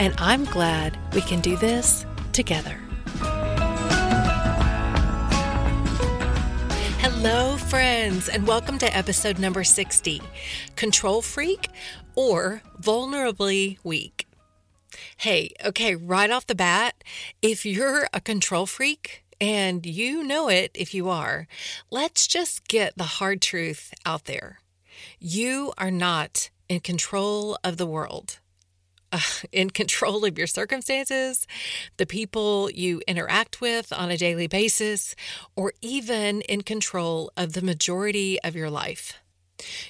And I'm glad we can do this together. Hello, friends, and welcome to episode number 60 Control Freak or Vulnerably Weak. Hey, okay, right off the bat, if you're a control freak, and you know it if you are, let's just get the hard truth out there. You are not in control of the world in control of your circumstances, the people you interact with on a daily basis, or even in control of the majority of your life.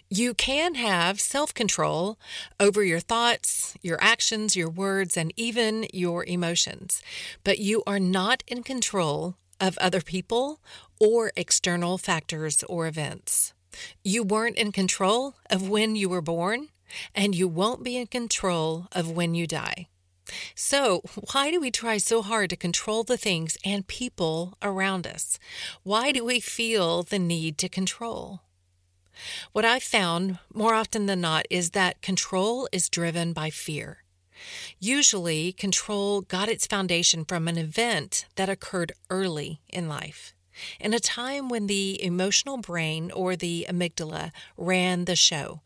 You can have self control over your thoughts, your actions, your words, and even your emotions, but you are not in control of other people or external factors or events. You weren't in control of when you were born and you won't be in control of when you die. So, why do we try so hard to control the things and people around us? Why do we feel the need to control? What I've found more often than not is that control is driven by fear. Usually, control got its foundation from an event that occurred early in life in a time when the emotional brain or the amygdala ran the show,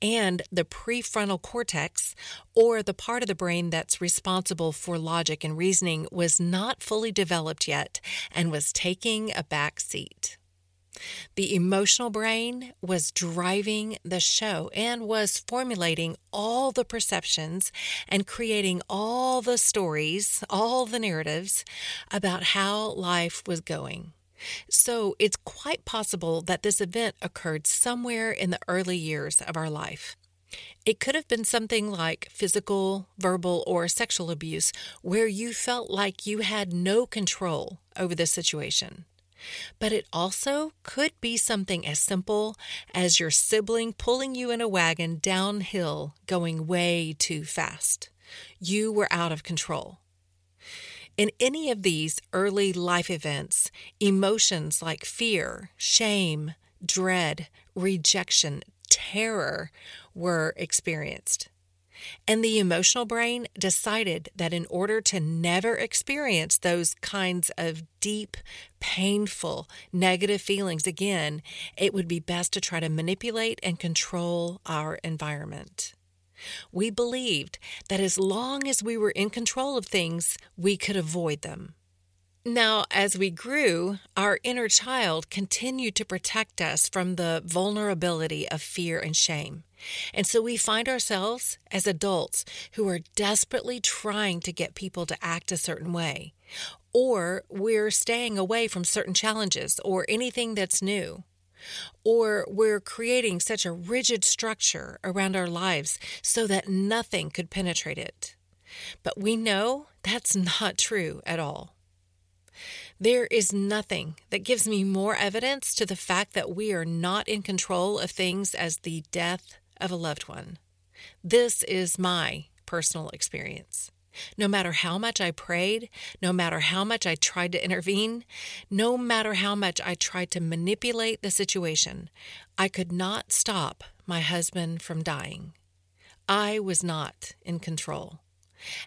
and the prefrontal cortex, or the part of the brain that's responsible for logic and reasoning, was not fully developed yet and was taking a back seat. The emotional brain was driving the show and was formulating all the perceptions and creating all the stories, all the narratives about how life was going. So it's quite possible that this event occurred somewhere in the early years of our life. It could have been something like physical, verbal, or sexual abuse where you felt like you had no control over the situation. But it also could be something as simple as your sibling pulling you in a wagon downhill going way too fast. You were out of control. In any of these early life events, emotions like fear, shame, dread, rejection, terror were experienced. And the emotional brain decided that in order to never experience those kinds of deep, painful, negative feelings again, it would be best to try to manipulate and control our environment. We believed that as long as we were in control of things, we could avoid them. Now, as we grew, our inner child continued to protect us from the vulnerability of fear and shame. And so we find ourselves as adults who are desperately trying to get people to act a certain way, or we're staying away from certain challenges or anything that's new. Or we're creating such a rigid structure around our lives so that nothing could penetrate it. But we know that's not true at all. There is nothing that gives me more evidence to the fact that we are not in control of things as the death of a loved one. This is my personal experience. No matter how much I prayed, no matter how much I tried to intervene, no matter how much I tried to manipulate the situation, I could not stop my husband from dying. I was not in control.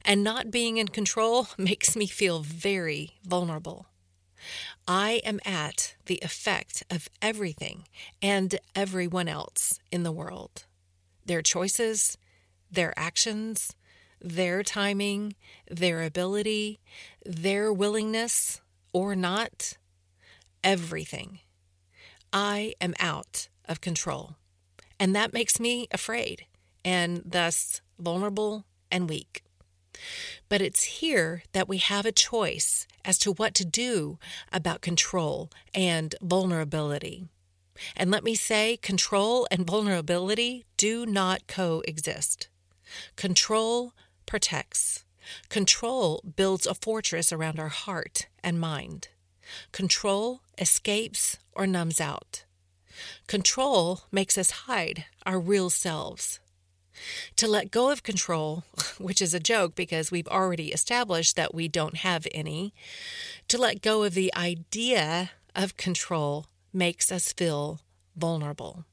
And not being in control makes me feel very vulnerable. I am at the effect of everything and everyone else in the world. Their choices, their actions, their timing, their ability, their willingness or not, everything. I am out of control. And that makes me afraid and thus vulnerable and weak. But it's here that we have a choice as to what to do about control and vulnerability. And let me say, control and vulnerability do not coexist. Control protects. Control builds a fortress around our heart and mind. Control escapes or numbs out. Control makes us hide our real selves. To let go of control, which is a joke because we've already established that we don't have any, to let go of the idea of control makes us feel vulnerable.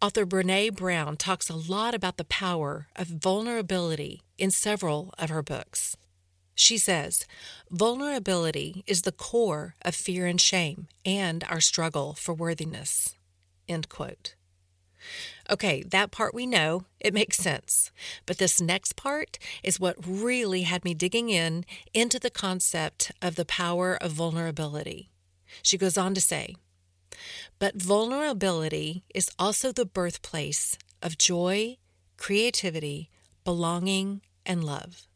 Author Brene Brown talks a lot about the power of vulnerability in several of her books. She says, Vulnerability is the core of fear and shame and our struggle for worthiness. End quote. Okay, that part we know, it makes sense. But this next part is what really had me digging in into the concept of the power of vulnerability. She goes on to say, but vulnerability is also the birthplace of joy, creativity, belonging, and love.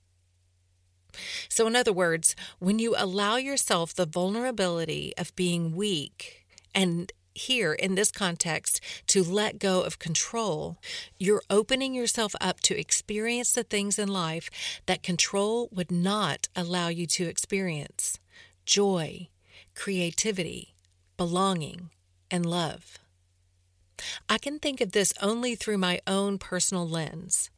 So, in other words, when you allow yourself the vulnerability of being weak, and here in this context, to let go of control, you're opening yourself up to experience the things in life that control would not allow you to experience joy, creativity, belonging, and love. I can think of this only through my own personal lens.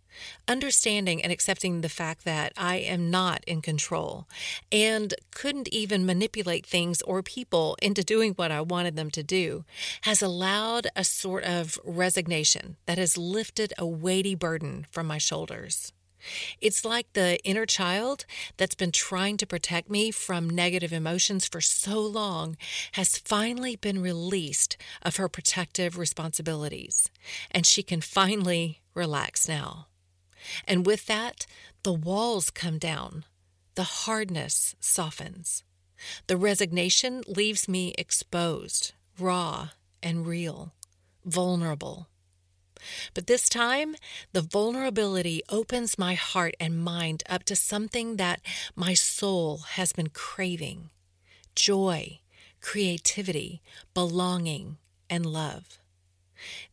Understanding and accepting the fact that I am not in control and couldn't even manipulate things or people into doing what I wanted them to do has allowed a sort of resignation that has lifted a weighty burden from my shoulders. It's like the inner child that's been trying to protect me from negative emotions for so long has finally been released of her protective responsibilities, and she can finally relax now. And with that, the walls come down, the hardness softens. The resignation leaves me exposed, raw, and real, vulnerable. But this time, the vulnerability opens my heart and mind up to something that my soul has been craving joy, creativity, belonging, and love.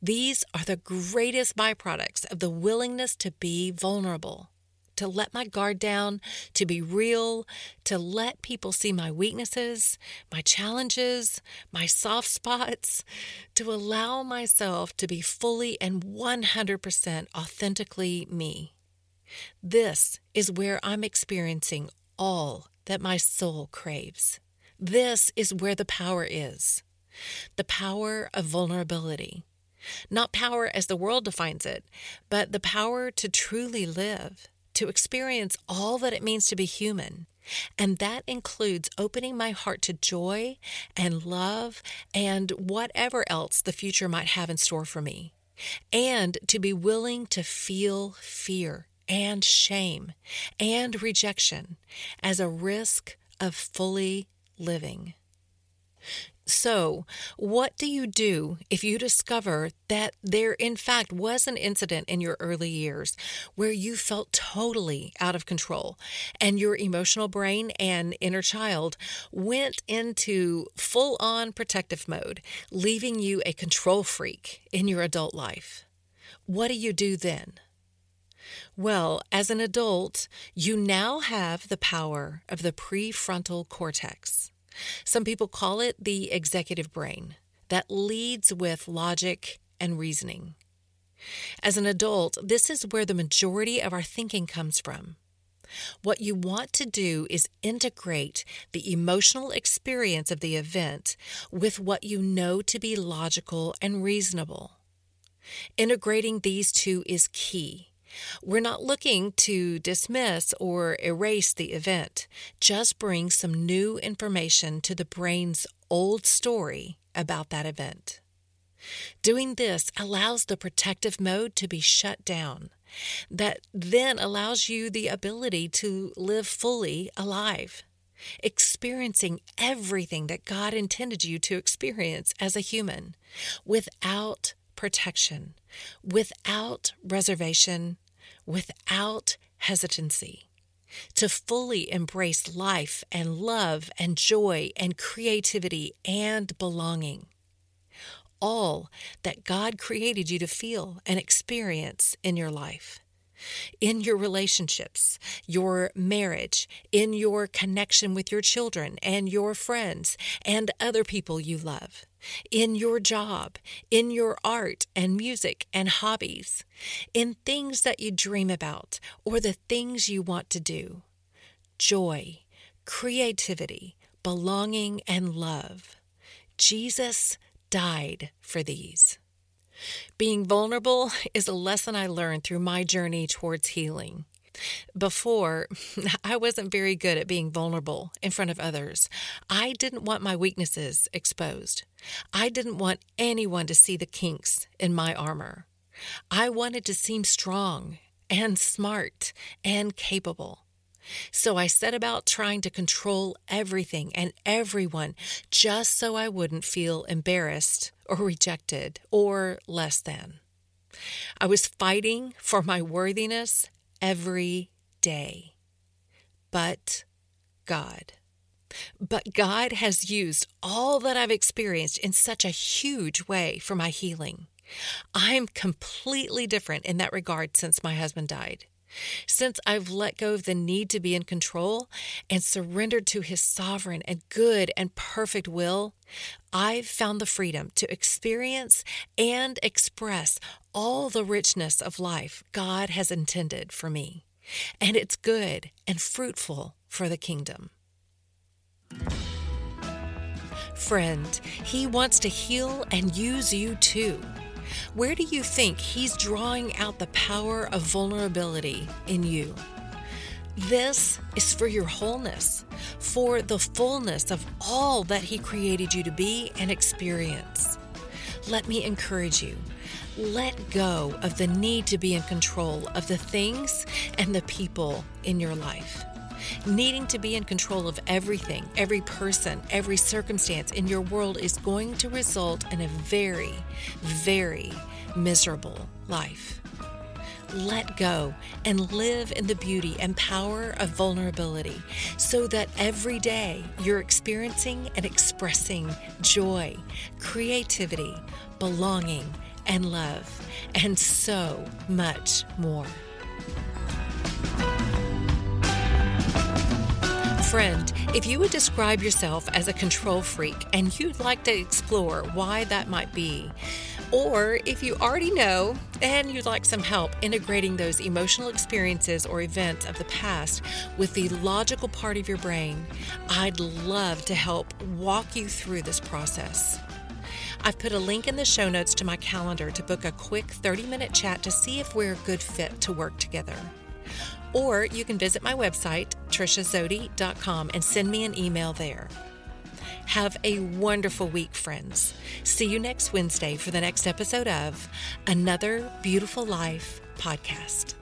These are the greatest byproducts of the willingness to be vulnerable to let my guard down, to be real, to let people see my weaknesses, my challenges, my soft spots, to allow myself to be fully and 100% authentically me. This is where I'm experiencing all that my soul craves. This is where the power is the power of vulnerability. Not power as the world defines it, but the power to truly live to experience all that it means to be human. And that includes opening my heart to joy and love and whatever else the future might have in store for me. And to be willing to feel fear and shame and rejection as a risk of fully living. So, what do you do if you discover that there, in fact, was an incident in your early years where you felt totally out of control and your emotional brain and inner child went into full on protective mode, leaving you a control freak in your adult life? What do you do then? Well, as an adult, you now have the power of the prefrontal cortex. Some people call it the executive brain that leads with logic and reasoning. As an adult, this is where the majority of our thinking comes from. What you want to do is integrate the emotional experience of the event with what you know to be logical and reasonable. Integrating these two is key. We're not looking to dismiss or erase the event, just bring some new information to the brain's old story about that event. Doing this allows the protective mode to be shut down. That then allows you the ability to live fully alive, experiencing everything that God intended you to experience as a human without protection, without reservation, without hesitancy. To fully embrace life and love and joy and creativity and belonging all that God created you to feel and experience in your life. In your relationships, your marriage, in your connection with your children and your friends and other people you love, in your job, in your art and music and hobbies, in things that you dream about or the things you want to do. Joy, creativity, belonging, and love. Jesus died for these. Being vulnerable is a lesson I learned through my journey towards healing. Before, I wasn't very good at being vulnerable in front of others. I didn't want my weaknesses exposed. I didn't want anyone to see the kinks in my armor. I wanted to seem strong and smart and capable. So I set about trying to control everything and everyone just so I wouldn't feel embarrassed or rejected or less than. I was fighting for my worthiness every day. But God. But God has used all that I've experienced in such a huge way for my healing. I'm completely different in that regard since my husband died. Since I've let go of the need to be in control and surrendered to His sovereign and good and perfect will, I've found the freedom to experience and express all the richness of life God has intended for me. And it's good and fruitful for the kingdom. Friend, He wants to heal and use you too. Where do you think He's drawing out the power of vulnerability in you? This is for your wholeness, for the fullness of all that He created you to be and experience. Let me encourage you. Let go of the need to be in control of the things and the people in your life. Needing to be in control of everything, every person, every circumstance in your world is going to result in a very, very miserable life. Let go and live in the beauty and power of vulnerability so that every day you're experiencing and expressing joy, creativity, belonging, and love, and so much more. Friend, if you would describe yourself as a control freak and you'd like to explore why that might be, or if you already know and you'd like some help integrating those emotional experiences or events of the past with the logical part of your brain, I'd love to help walk you through this process. I've put a link in the show notes to my calendar to book a quick 30 minute chat to see if we're a good fit to work together. Or you can visit my website, triciazody.com, and send me an email there. Have a wonderful week, friends. See you next Wednesday for the next episode of Another Beautiful Life podcast.